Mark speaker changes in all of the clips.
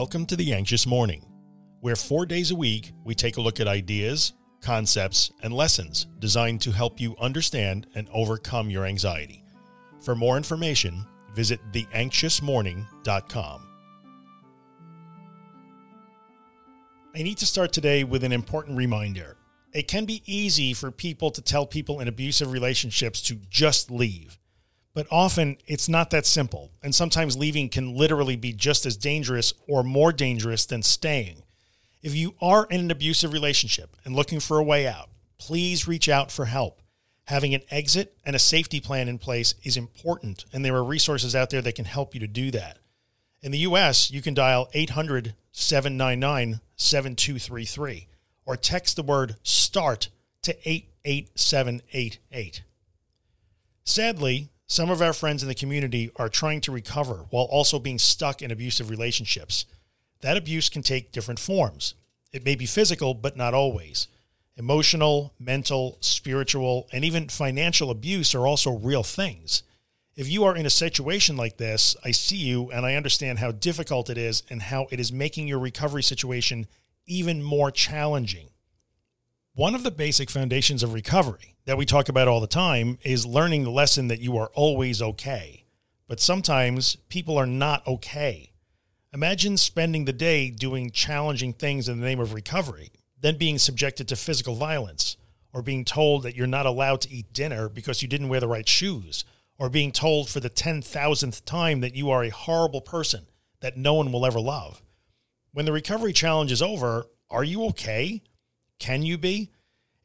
Speaker 1: Welcome to The Anxious Morning, where four days a week we take a look at ideas, concepts, and lessons designed to help you understand and overcome your anxiety. For more information, visit theanxiousmorning.com. I need to start today with an important reminder. It can be easy for people to tell people in abusive relationships to just leave. But often it's not that simple, and sometimes leaving can literally be just as dangerous or more dangerous than staying. If you are in an abusive relationship and looking for a way out, please reach out for help. Having an exit and a safety plan in place is important, and there are resources out there that can help you to do that. In the US, you can dial 800 799 7233 or text the word START to 88788. Sadly, some of our friends in the community are trying to recover while also being stuck in abusive relationships. That abuse can take different forms. It may be physical, but not always. Emotional, mental, spiritual, and even financial abuse are also real things. If you are in a situation like this, I see you and I understand how difficult it is and how it is making your recovery situation even more challenging. One of the basic foundations of recovery that we talk about all the time is learning the lesson that you are always okay. But sometimes people are not okay. Imagine spending the day doing challenging things in the name of recovery, then being subjected to physical violence, or being told that you're not allowed to eat dinner because you didn't wear the right shoes, or being told for the 10,000th time that you are a horrible person that no one will ever love. When the recovery challenge is over, are you okay? Can you be?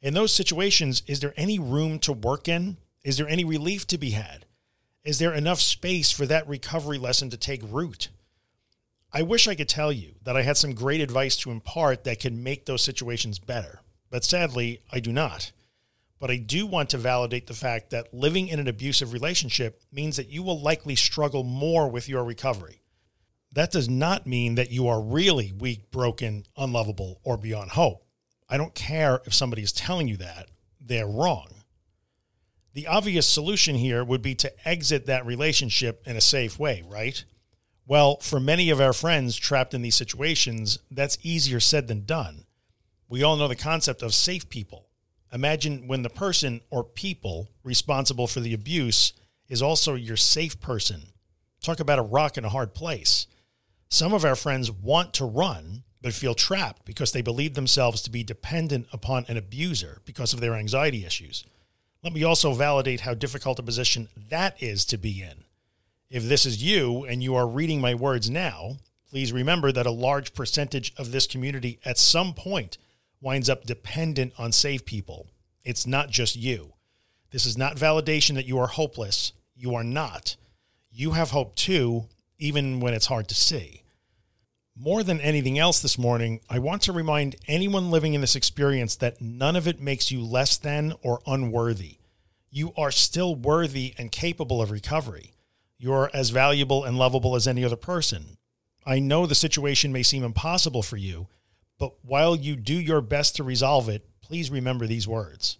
Speaker 1: In those situations, is there any room to work in? Is there any relief to be had? Is there enough space for that recovery lesson to take root? I wish I could tell you that I had some great advice to impart that could make those situations better, but sadly, I do not. But I do want to validate the fact that living in an abusive relationship means that you will likely struggle more with your recovery. That does not mean that you are really weak, broken, unlovable, or beyond hope. I don't care if somebody is telling you that, they're wrong. The obvious solution here would be to exit that relationship in a safe way, right? Well, for many of our friends trapped in these situations, that's easier said than done. We all know the concept of safe people. Imagine when the person or people responsible for the abuse is also your safe person. Talk about a rock in a hard place. Some of our friends want to run, but feel trapped because they believe themselves to be dependent upon an abuser because of their anxiety issues. Let me also validate how difficult a position that is to be in. If this is you and you are reading my words now, please remember that a large percentage of this community at some point winds up dependent on safe people. It's not just you. This is not validation that you are hopeless. You are not. You have hope too, even when it's hard to see. More than anything else this morning, I want to remind anyone living in this experience that none of it makes you less than or unworthy. You are still worthy and capable of recovery. You're as valuable and lovable as any other person. I know the situation may seem impossible for you, but while you do your best to resolve it, please remember these words.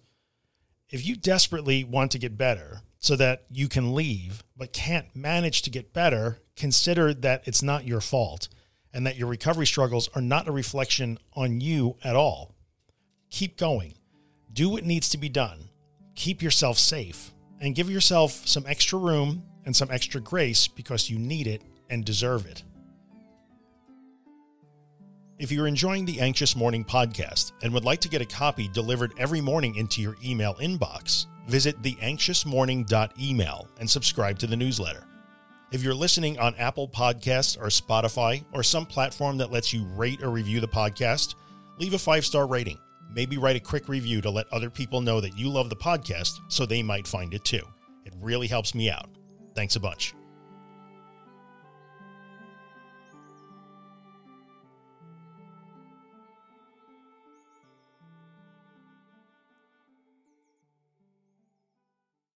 Speaker 1: If you desperately want to get better so that you can leave, but can't manage to get better, consider that it's not your fault and that your recovery struggles are not a reflection on you at all. Keep going. Do what needs to be done. Keep yourself safe and give yourself some extra room and some extra grace because you need it and deserve it. If you're enjoying the Anxious Morning podcast and would like to get a copy delivered every morning into your email inbox, visit theanxiousmorning.email and subscribe to the newsletter. If you're listening on Apple Podcasts or Spotify or some platform that lets you rate or review the podcast, leave a five star rating. Maybe write a quick review to let other people know that you love the podcast so they might find it too. It really helps me out. Thanks a bunch.